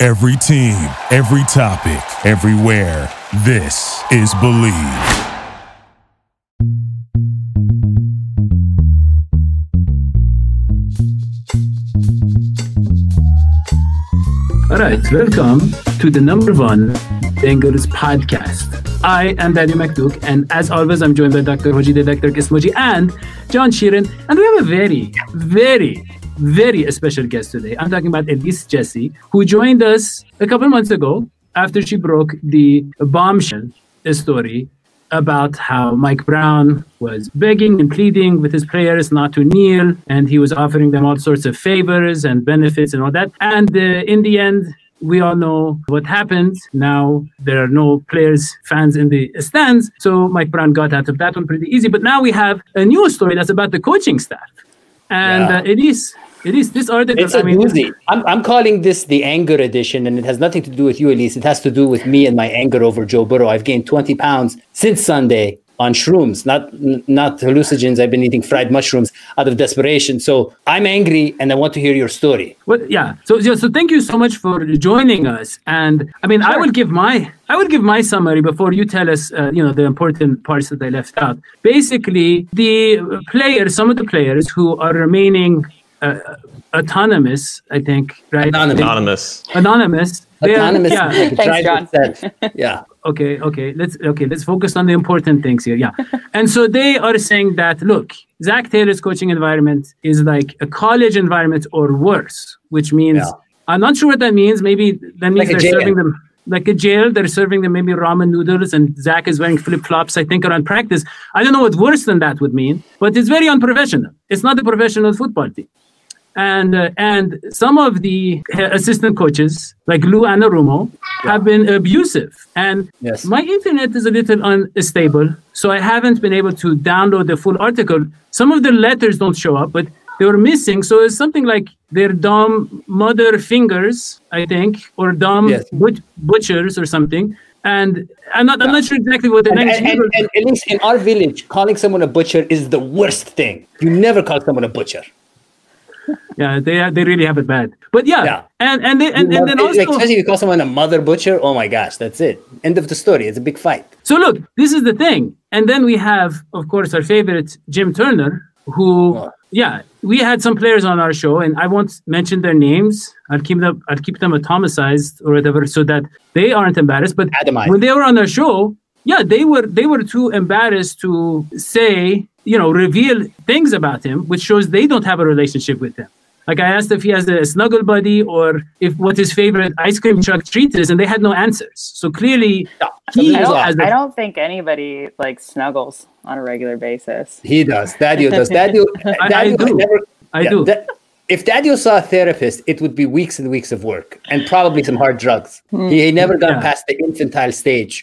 Every team, every topic, everywhere. This is Believe. All right, welcome to the number one Bengals podcast. I am Daniel McDuke, and as always, I'm joined by Dr. Hoji, Dr. Kismoji, and John Sheeran. And we have a very, very, very special guest today. I'm talking about Elise Jesse, who joined us a couple months ago after she broke the bombshell story about how Mike Brown was begging and pleading with his players not to kneel, and he was offering them all sorts of favors and benefits and all that. And uh, in the end, we all know what happened. Now there are no players, fans in the stands. So Mike Brown got out of that one pretty easy. But now we have a new story that's about the coaching staff. And Yeah. uh, it is, it is this article. It's a I mean, doozy. I'm, I'm calling this the anger edition, and it has nothing to do with you, Elise. It has to do with me and my anger over Joe Burrow. I've gained 20 pounds since Sunday on shrooms, not n- not hallucinogens. I've been eating fried mushrooms out of desperation. So I'm angry, and I want to hear your story. Well, yeah. So, so thank you so much for joining us. And I mean, I will give my I will give my summary before you tell us, uh, you know, the important parts that I left out. Basically, the players, some of the players who are remaining uh, autonomous, I think, right? Anonymous. Anonymous. Anonymous. they are- Autonomous. yeah. Thanks, John. Yeah. okay okay let's okay let's focus on the important things here yeah and so they are saying that look zac taylor's coaching environment is like a college environment or worse which means Yeah. i'm not sure what that means maybe that means Like they're serving them like a jail they're serving them maybe ramen noodles and zac is wearing flip-flops i think around practice i don't know what worse than that would mean but it's very unprofessional it's not a professional football team and uh, and some of the assistant coaches like Lou Anarumo have been abusive and Yes. my internet is a little unstable so I haven't been able to download the full article some of the letters don't show up but they were missing so it's something like their dumb mother fingers I think or dumb Yes. but- butchers or something and I'm not I'm not sure exactly what the And, next and, and, and at least in our village, calling someone a butcher is the worst thing. You never call someone a butcher. Yeah they they really have it bad but yeah, Yeah. and and, they, and, and then also like, especially if you call someone a mother butcher. Oh my gosh, that's it. End of the story. It's a big fight. So look, this is the thing. And then we have, of course, our favorite Jim Turner, who Oh. yeah, we had some players on our show, and I won't mention their names. I'll keep them I'll keep them atomicized or whatever so that they aren't embarrassed. But Atomized. when they were on our show, yeah, they were they were too embarrassed to say, you know, reveal things about him, which shows they don't have a relationship with him. Like I asked if he has a snuggle buddy or if what his favorite ice cream truck treat is, and they had no answers. So clearly, he I don't, has I don't think anybody like snuggles on a regular basis. He does. Dadio does. Dadio, I Dadio do. never. I do. Da- if Dadio saw a therapist, it would be weeks and weeks of work and probably some hard drugs. Hmm. He, he never got Yeah. past the infantile stage.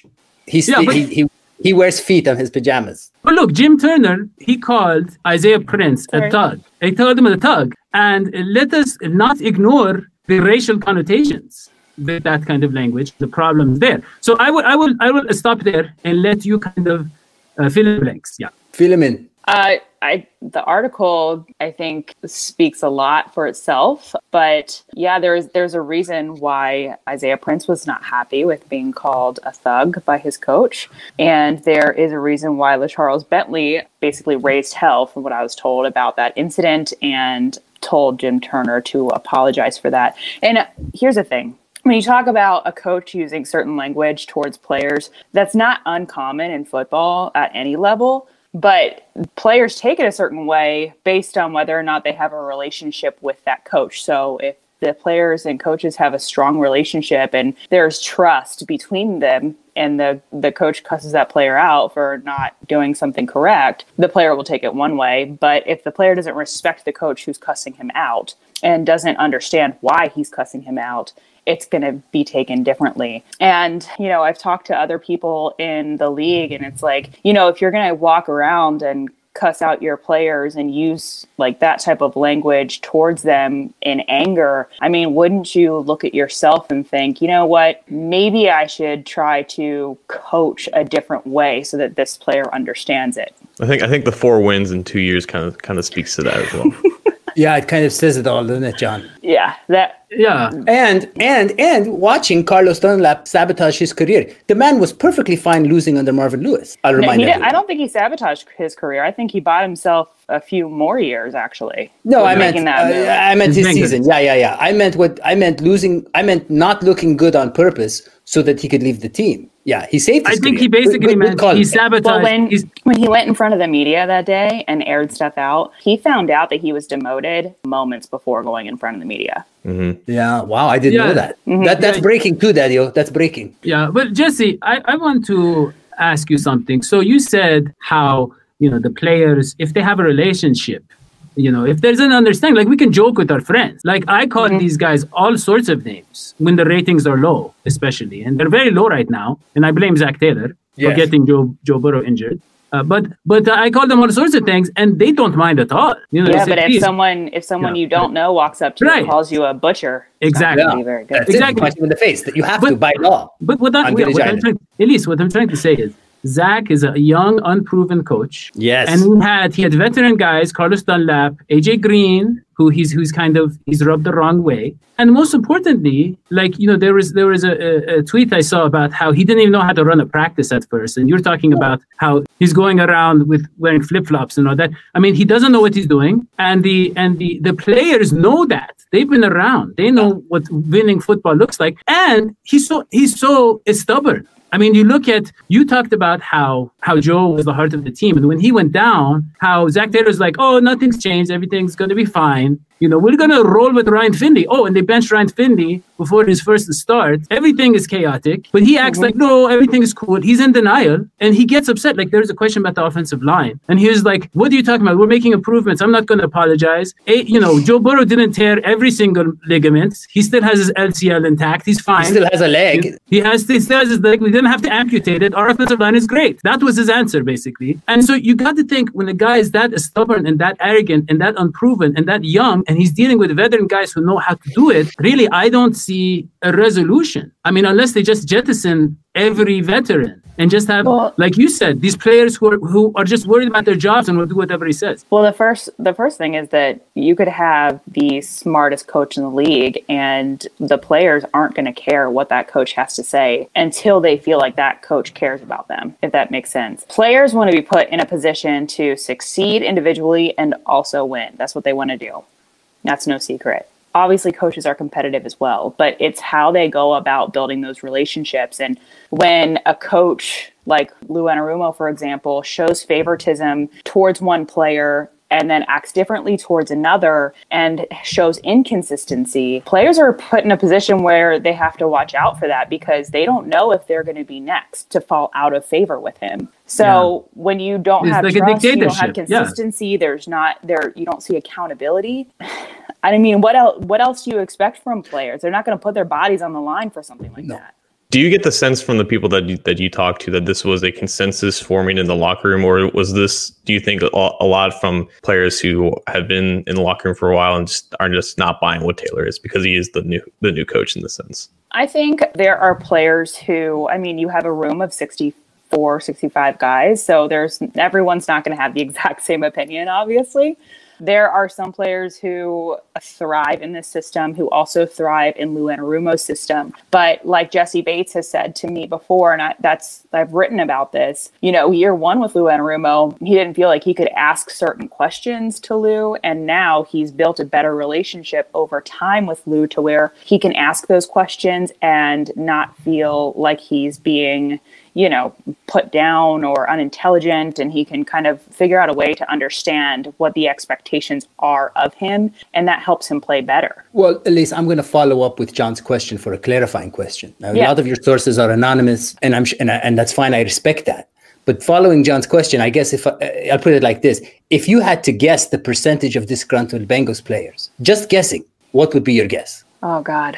He's Yeah, but- he, he he wears feet on his pajamas. But look, Jim Turner, he called Isaiah Prince a thug. He called him a thug. And let us not ignore the racial connotations with that kind of language, the problems there. So I will, I will, I will stop there and let you kind of uh, fill in the blanks. Yeah. Fill him in. Uh, I the article I think speaks a lot for itself, but yeah, there's there's a reason why Isaiah Prince was not happy with being called a thug by his coach, and there is a reason why LaCharles Bentley basically raised hell, from what I was told about that incident, and told Jim Turner to apologize for that. And uh, here's the thing: when you talk about a coach using certain language towards players, that's not uncommon in football at any level. But players take it a certain way based on whether or not they have a relationship with that coach. So if the players and coaches have a strong relationship and there's trust between them and the the coach cusses that player out for not doing something correct, the player will take it one way. But if the player doesn't respect the coach who's cussing him out and doesn't understand why he's cussing him out, it's going to be taken differently. And, you know, I've talked to other people in the league, and it's like, you know, if you're going to walk around and cuss out your players and use like that type of language towards them in anger, I mean, wouldn't you look at yourself and think, you know what, maybe I should try to coach a different way so that this player understands it? I think I think the four wins in two years kind of kind of speaks to that as well. Yeah, it kind of says it all, doesn't it, John? Yeah, that Yeah. And and and watching Carlos Dunlap sabotage his career. The man was perfectly fine losing under Marvin Lewis. I'll remind he. I don't think he sabotaged his career. I think he bought himself a few more years, actually. No, I meant making that uh. I meant his His season. Yeah, yeah, yeah. I meant what I meant losing. I meant not looking good on purpose so that he could leave the team. Yeah, he saved. I His think he basically Good- good meant call. he sabotaged. Well, when he's- when he went in front of the media that day and aired stuff out, he found out that he was demoted moments before going in front of the media. Mm-hmm. Yeah, wow, I didn't Yeah. know that. Mm-hmm. That that's Yeah. breaking too, Daddy. That's breaking. Yeah, but Jesse, I, I want to ask you something. So you said how, you know, the players, if they have a relationship, you know, if there's an understanding, like we can joke with our friends. Like I call these guys all sorts of names when the ratings are low, especially. And they're very low right now. And I blame Zac Taylor for getting Joe Joe Burrow injured. Uh, but but I call them all sorts of things, and they don't mind at all. You know, Yeah, say, but if someone if someone Yeah. you don't know walks up to you and calls you a butcher, it's not Exactly. Yeah, be very good. that's Exactly. it. Punch him in the face. That you have to by law. But what, I, I'm what, gonna what join I'm it. trying, Elise, what I'm trying to say is Zac is a young, unproven coach. Yes. And he had he had veteran guys, Carlos Dunlap, AJ Green, who he's who's kind of he's rubbed the wrong way. And most importantly, like you know, there was there was a, a, a tweet I saw about how he didn't even know how to run a practice at first. And you're talking about how he's going around with wearing flip flops and all that. I mean, he doesn't know what he's doing, and the and the the players know that they've been around. They know what winning football looks like, and he's so he's so stubborn. I mean, you look at you talked about how how Joe was the heart of the team, and when he went down, how Zac Taylor's like, oh, nothing's changed, everything's going to be fine. You know, we're going to roll with Ryan Finley. Oh, and they benched Ryan Finley before his first start. Everything is chaotic, but he acts like, no, everything is cool. He's in denial, and he gets upset. Like there's a question about the offensive line, and he was like, what are you talking about? We're making improvements. I'm not going to apologize. You know, Joe Burrow didn't tear every single ligament. He still has his LCL intact. He's fine. He still has a leg. He has he still has his leg. We didn't have to amputate it. Our offensive line is great. That was his answer, basically. And so you got to think when a guy is that stubborn and that arrogant and that unproven and that young, and he's dealing with veteran guys who know how to do it. Really, I don't see a resolution. I mean, unless they just jettison every veteran and just have, Well- like you said, these players who are who are just worried about their jobs and will do whatever he says. Well, the first the first thing is that you could have the smartest coach in the league, and the players aren't going to care what that coach has to say until they feel like that coach cares about them. If that makes sense, players want to be put in a position to succeed individually and also win. That's what they want to do. That's no secret. Obviously, coaches are competitive as well, but it's how they go about building those relationships. And when a coach like Lou Anarumo, for example, shows favoritism towards one player and then acts differently towards another and shows inconsistency, players are put in a position where they have to watch out for that because they don't know if they're going to be next to fall out of favor with him. So when you don't It's have like trust, you don't have dictatorship, yeah. consistency, there's not there you don't see accountability. I mean, what else? What else do you expect from players? They're not going to put their bodies on the line for something like that. Do you get the sense from the people that you, that you talk to that this was a consensus forming in the locker room, or was this? Do you think a lot from players who have been in the locker room for a while and just are just not buying what Taylor is because he is the new the new coach in the sense? I think there are players who, I mean, you have a room of 64, 65 guys, so there's everyone's not going to have the exact same opinion, obviously. There are some players who thrive in this system who also thrive in Lou Anarumo's system. But like Jessie Bates has said to me before, and I, that's I've written about this. You know, year one with Lou Anarumo, he didn't feel like he could ask certain questions to Lou, and now he's built a better relationship over time with Lou to where he can ask those questions and not feel like he's being you know, put down or unintelligent, and he can kind of figure out a way to understand what the expectations are of him, and that helps him play better. Well, Elise, I'm going to follow up with John's question for a clarifying question. Now, Yeah. A lot of your sources are anonymous, and I'm and, I, and that's fine. I respect that. But following John's question, I guess if I, I'll put it like this: if you had to guess the percentage of disgruntled Bengals players, just guessing, what would be your guess? Oh God.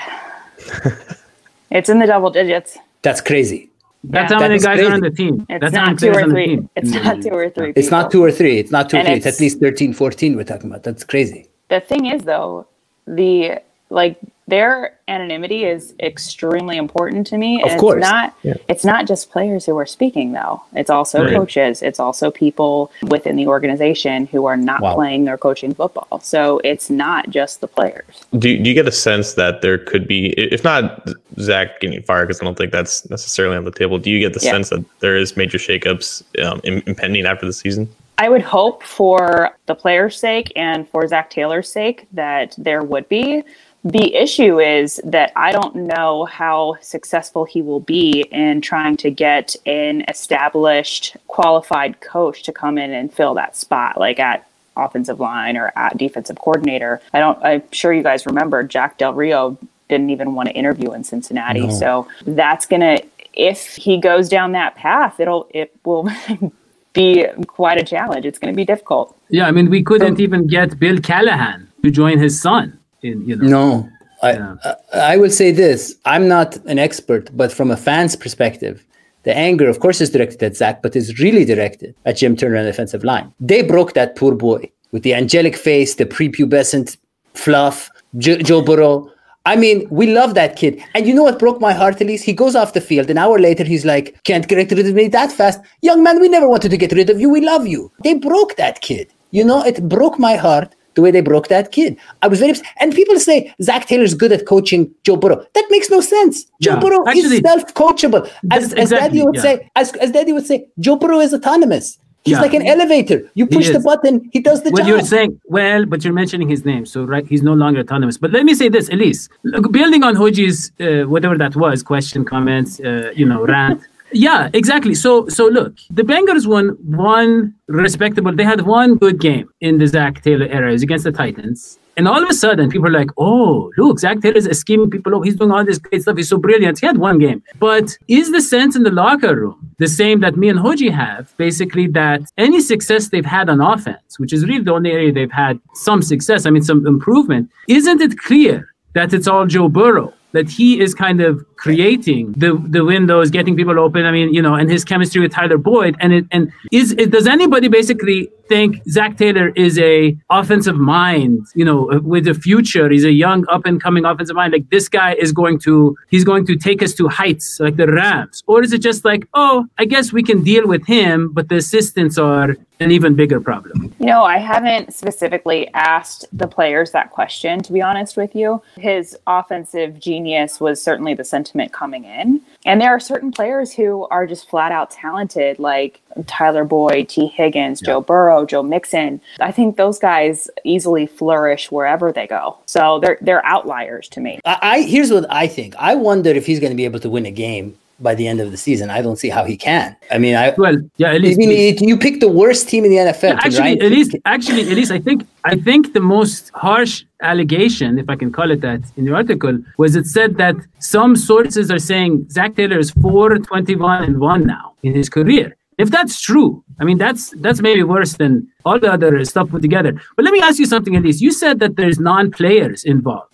it's in the double digits. That's crazy. That's Yeah. how many That is guys are on the team. It's That's not two or on the three. team. It's not mm. two or three. It's not two or three. It's not two or three. It's it's- at least 13, 14 we're talking about. That's crazy. the thing is though the like their anonymity is extremely important to me Of and course. it's not it's not just players who are speaking though it's also Right. coaches it's also people within the organization who are not Wow. playing or coaching football so it's not just the players Do, do you get a sense that there could be, if not Zac getting fired, because I don't think that's necessarily on the table, do you get the Yeah. sense that there is major shakeups um, impending after the season? I would hope for the players' sake and for Zac Taylor's sake that there would be. The issue is that I don't know how successful he will be in trying to get an established, qualified coach to come in and fill that spot, like at offensive line or at defensive coordinator. I don't. I'm sure you guys remember Jack Del Rio didn't even want to interview in Cincinnati, so that's gonna. If he goes down that path, it'll it will be quite a challenge. It's going to be difficult. Yeah, I mean, we couldn't even get Bill Callahan to join his son. In you know, No, I, Yeah. I I will say this. I'm not an expert, but from a fan's perspective, the anger, of course, is directed at Zac, but is really directed at Jim Turner and the offensive line. They broke that poor boy with the angelic face, the prepubescent fluff, Jo- Joe Burrow. I mean, we love that kid. And you know what broke my heart, Elise? He goes off the field. An hour later, he's like, can't get rid of me that fast. Young man, we never wanted to get rid of you. We love you. They broke that kid. You know, it broke my heart the way they broke that kid. I was very upset. And people say Zac Taylor's good at coaching Joe Burrow. That makes no sense. Joe Yeah, Burrow actually- is self-coachable. As, That's as Daddy would yeah. say, as, as Daddy would say, Joe Burrow is autonomous. He's Yeah. like an elevator. You push the button, he does the Well, job. you're saying, well, but you're mentioning his name, so right, he's no longer autonomous. But let me say this, Elise, look, building on Hoji's uh, whatever that was, question, comments, uh, you know, rant. Yeah, exactly. So, so look, the Bengals won one respectable. They had one good game in the Zac Taylor era. Was against the Titans. And all of a sudden, people are like, oh, look, Zac Taylor's a scheming people. Oh, he's doing all this great stuff. He's so brilliant. He had one game. But is the sense in the locker room the same that me and Hoji have? Basically, that any success they've had on offense, which is really the only area they've had some success, I mean, some improvement, isn't it clear that it's all Joe Burrow? That he is kind of creating the the windows, getting people open. I mean, you know, and his chemistry with Tyler Boyd. And it and is it, does anybody basically think Zac Taylor is a offensive mind? You know, with a future. He's a young up and coming offensive mind. Like this guy is going to he's going to take us to heights like the Rams. Or is it just like, oh, I guess we can deal with him, but the assistants are an even bigger problem. You know, I haven't specifically asked the players that question, to be honest with you. His offensive genius was certainly the sentiment coming in. And there are certain players who are just flat out talented, like Tyler Boyd, Tee Higgins, Joe Burrow, Joe Mixon. I think those guys easily flourish wherever they go. So they're they're outliers to me. I, I here's what I think. I wonder if he's going to be able to win a game by the end of the season. I don't see how he can. I mean, I. Well, yeah, at I least mean, it- you pick the worst team in the NFL. to actually, at least, actually, at least, I think, I think the most harsh allegation, if I can call it that, in the article was it said that some sources are saying Zac Taylor is four twenty-one and one now in his career. If that's true, I mean that's that's maybe worse than all the other stuff put together. But let me ask you something, Elise. You said that there's non-players involved,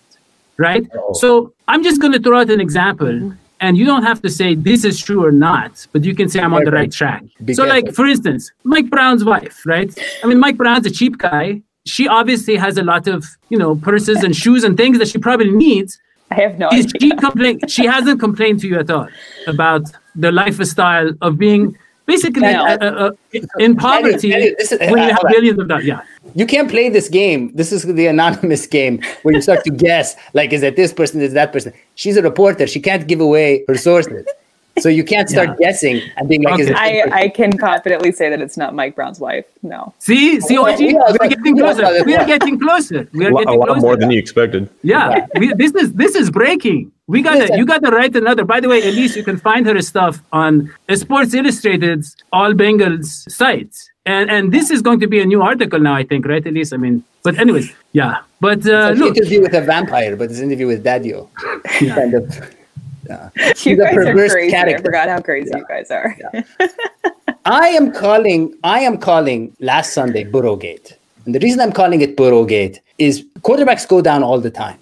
right? Oh. So I'm just going to throw out an example. And you don't have to say this is true or not, but you can say I'm on the right track. Be so, like for instance, Mike Brown's wife, right? I mean, Mike Brown's a cheap guy. She obviously has a lot of, you know, purses and shoes and things that she probably needs. I have no Is idea. she complain? She hasn't complained to you at all about the lifestyle of being basically No. uh, uh, uh, in poverty Elliot, this is- when you have hold billions of dollars. Yeah. You can't play this game. This is the anonymous game where you start to guess, like, is it this person, is that person? She's a reporter. She can't give away her sources. So you can't start Yeah. guessing and being like, Okay. I, I can confidently say that it's not Mike Brown's wife. No. See, see, OG, Yeah, we're but- getting closer. but- We are getting closer. We are A lot, a getting lot closer. more than you expected. Yeah, we, this is this is breaking. We gotta you gotta write another. By the way, Elise, you can find her stuff on Sports Illustrated's All Bengals site, and and this is going to be a new article now. I think, right, Elise? I mean, but anyways, yeah. But uh, It's an look, interview with a vampire, but it's an interview with Daddio. Kind of. You a guys are crazy. character. I forgot how crazy you guys are. I am calling. I am calling last Sunday Burrowgate, and the reason I'm calling it Burrowgate is quarterbacks go down all the time.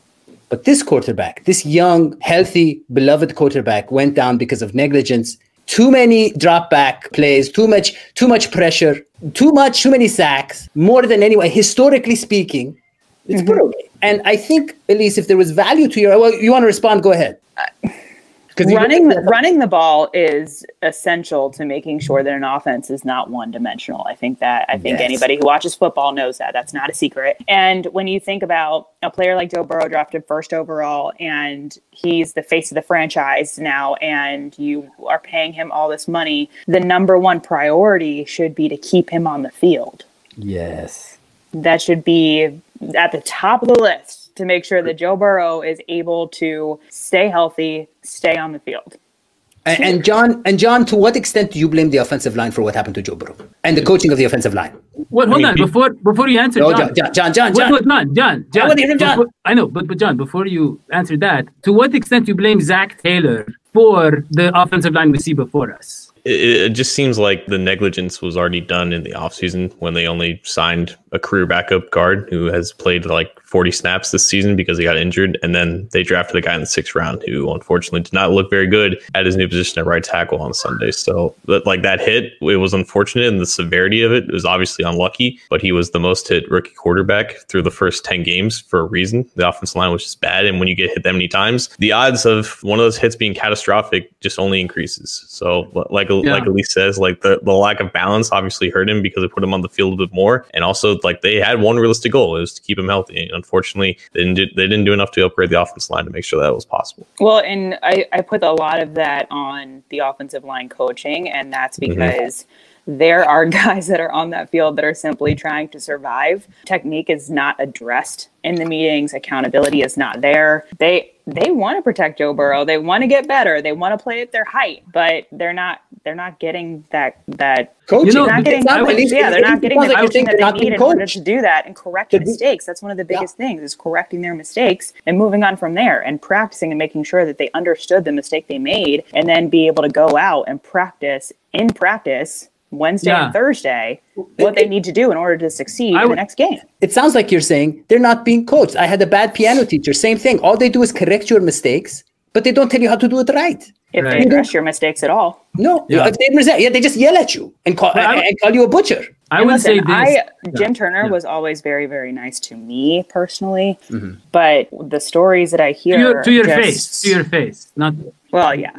But this quarterback, this young, healthy, beloved quarterback, went down because of negligence. Too many drop back plays, too much, too much pressure, too much, too many sacks, more than anyone. Historically speaking, it's Mm-hmm. brutal. And I think, Elise, if there was value to your, well, you want to respond? Go ahead. 'Cause running running the ball is essential to making sure that an offense is not one dimensional. I think that I think Yes. anybody who watches football knows that. That's not a secret. And when you think about a player like Joe Burrow drafted first overall and he's the face of the franchise now and you are paying him all this money, the number one priority should be to keep him on the field. Yes. That should be at the top of the list to make sure that Joe Burrow is able to stay healthy, stay on the field. And, and John, and John, to what extent do you blame the offensive line for what happened to Joe Burrow and the coaching of the offensive line? Well, hold mean, on before before you answer. No, John, John, John, John, John, Wait, John. wait, John, John, John. wanna John. Before- I know, but but John, before you answer that, to what extent do you blame Zac Taylor for the offensive line we see before us? it, it just seems like the negligence was already done in the offseason when they only signed a career backup guard who has played like 40 snaps this season because he got injured. And then they drafted a guy in the sixth round who unfortunately did not look very good at his new position at right tackle on Sunday. So, like that hit, it was unfortunate and the severity of it was obviously unlucky, but he was the most hit rookie quarterback through the first 10 games for a reason. The offensive line was just bad. And when you get hit that many times, the odds of one of those hits being catastrophic just only increases. So, like, Yeah. like Elise says, like the, the lack of balance obviously hurt him because it put him on the field a bit more. And also, like they had one realistic goal, it was to keep him healthy. And unfortunately, they didn't do, they didn't do enough to upgrade the offensive line to make sure that was possible. Well, and I, I put a lot of that on the offensive line coaching, and that's mm-hmm. because there are guys that are on that field that are simply trying to survive. Technique is not addressed in the meetings. Accountability is not there. They they want to protect Joe Burrow. They want to get better. They want to play at their height, but they're not they're not getting that that Coaching. You know, not getting not- coaching. yeah, they're not getting the coaching that not need in order to do that and correct mistakes. That's one of the biggest things is correcting their mistakes and moving on from there and practicing and making sure that they understood the mistake they made and then be able to go out and practice in practice Wednesday Yeah. and Thursday what they need to do in order to succeed I in the next game. It sounds like you're saying they're not being coached. I had a bad piano teacher. Same thing. All they do is correct your mistakes, but they don't tell you how to do it right. If Right. they address your mistakes at all. No, Yeah. if they, resent- yeah, they just yell at you and call, I and call you a butcher. I And would say this. I Jim Yeah, Turner yeah. was always very, very nice to me personally, Mm-hmm. but the stories that I to hear your, to your just- face, to your face, not well, yeah,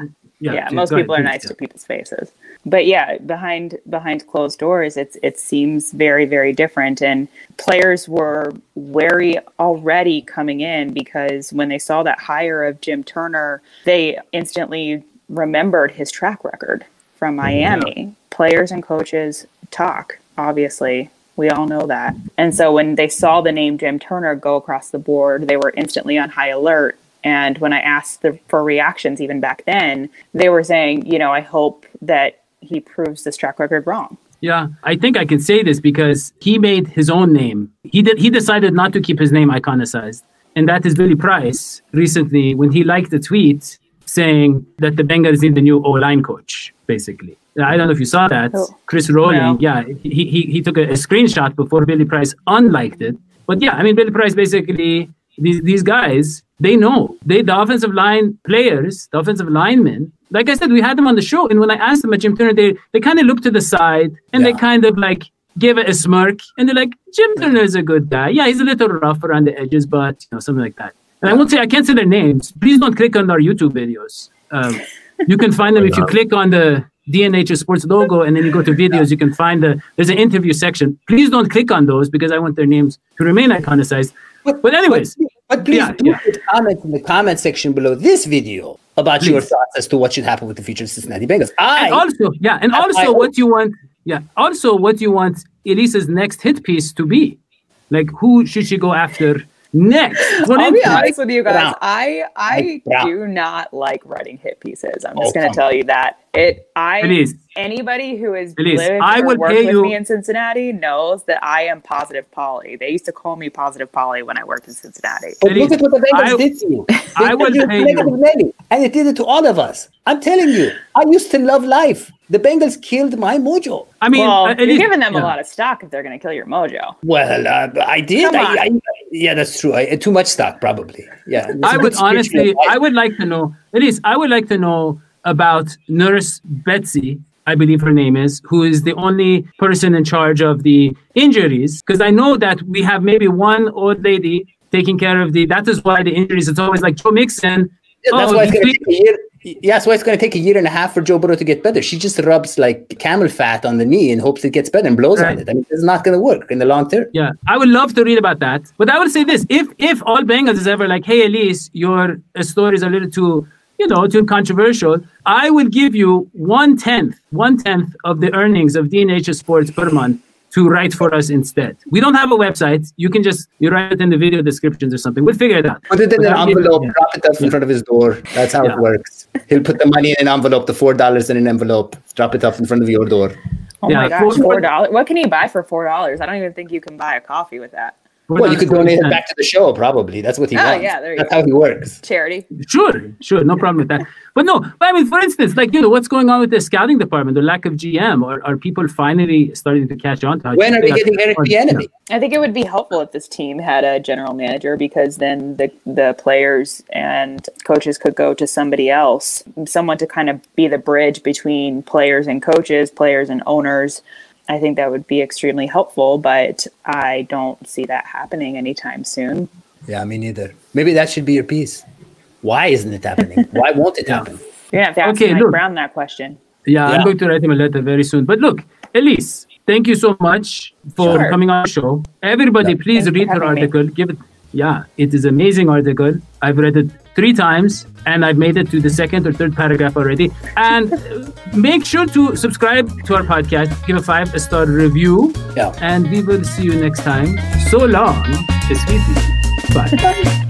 yeah. yeah, most go ahead, people are nice yeah. to people's faces. But yeah behind behind closed doors it's it seems very very different. And players were wary already coming in because when they saw that hire of jim turner they instantly remembered his track record from mm-hmm. miami. Players and coaches talk obviously. We all know that. And so when they saw the name jim turner go across the board they were instantly on high alert and when I asked the, for reactions, even back then, they were saying, you know, I hope that he proves this track record wrong. Yeah, I think I can say this because he made his own name. He did. He decided not to keep his name iconicized, and that is Billy Price. Recently, when he liked a tweet saying that the Bengals need the new O line coach, basically. I don't know if you saw that. Oh, Chris Rowling, no. yeah, he, he, he took a, a screenshot before Billy Price unliked it. But yeah, I mean, Billy Price basically, these, these guys, they know. They, the offensive line players, the offensive linemen, like I said, we had them on the show. And when I asked them at Jim Turner, they, they kind of looked to the side and they kind of like gave it a smirk. And they're like, Jim Turner is a good guy. Yeah, he's a little rough around the edges, but you know, something like that. And I won't say, I can't say their names. Please don't click on our YouTube videos. Um, you can find them if you click on the DNH Sports logo and then you go to videos. You can find the there's an interview section. Please don't click on those because I want their names to remain iconicized. But anyways, but, but please yeah, do yeah. put comments in the comment section below this video about your thoughts as to what should happen with the future of Cincinnati Bengals. I and also yeah, and also I- what you want yeah, also what you want Elisa's next hit piece to be. Like who should she go after next? For I'll be instance- honest with you guys. Brown. I I Brown. do not like writing hit pieces. I'm just Oh, going to tell you that. It I Elise. anybody who has Elise, lived I or will worked with you- me in Cincinnati knows that I am positive Polly. They used to call me positive Polly when I worked in Cincinnati. But Elise, look at what the Bengals I- did to you. I They will did you pay you- negative Nelly, and it did it to all of us. I'm telling you, I used to love life. The Bengals killed my mojo. I mean, well, you're least- giving them yeah. a lot of stock if they're going to kill your mojo. Well, uh, I did. I. I, yeah, that's true. I, too much stock, probably. Yeah. I would honestly. I would like to know, at least I would like to know about Nurse Betsy, I believe her name is, who is the only person in charge of the injuries. Because I know that we have maybe one old lady taking care of the, that is why the injuries, it's always like Joe Mixon. Yeah, that's oh, why it's going to take a year. Yeah, that's why it's going to take a year and a half for Joe Burrow to get better. She just rubs like camel fat on the knee and hopes it gets better and blows Right. on it. I mean, it's not going to work in the long term. Yeah, I would love to read about that. But I would say this: if if all Bengals is ever like, hey, Elise, your uh, story is a little too, you know, too controversial, I will give you one tenth, one tenth of the earnings of DNH Sports per month to write for us instead. We don't have a website. You can just you write it in the video descriptions or something. We'll figure it out. Put it in But an I'll give- envelope, yeah. drop it up in front of his door. That's how Yeah. it works. He'll put the money in an envelope, the four dollars in an envelope, drop it up in front of your door. Oh Yeah, my gosh, four dollars. What can you buy for four dollars? I don't even think you can buy a coffee with that. Well, you could donate it back to the show, probably. That's what he Oh, wants. yeah, there you That's go. how he works. Charity. Sure, sure, no problem with that. But no, but I mean, for instance, like you know, what's going on with the scouting department, the lack of GM, or are people finally starting to catch on to? how When are they that- getting Eric or- Bieniemy? I think it would be helpful if this team had a general manager because then the the players and coaches could go to somebody else, someone to kind of be the bridge between players and coaches, players and owners. I think that would be extremely helpful, but I don't see that happening anytime soon. Yeah, me neither. Maybe that should be your piece. Why isn't it happening? Why won't it happen? You're gonna have to ask Okay, Mike look. Brown that question. Yeah, I'm going to write him a letter very soon. But look, Elise, thank you so much for Sure. coming on the show. Everybody, please Thanks read her having me. article. Give it. Yeah, it is amazing article. I've read it three times, and I've made it to the second or third paragraph already. And make sure to subscribe to our podcast. Give a five star review, Yeah. and we will see you next time. So long. Bye.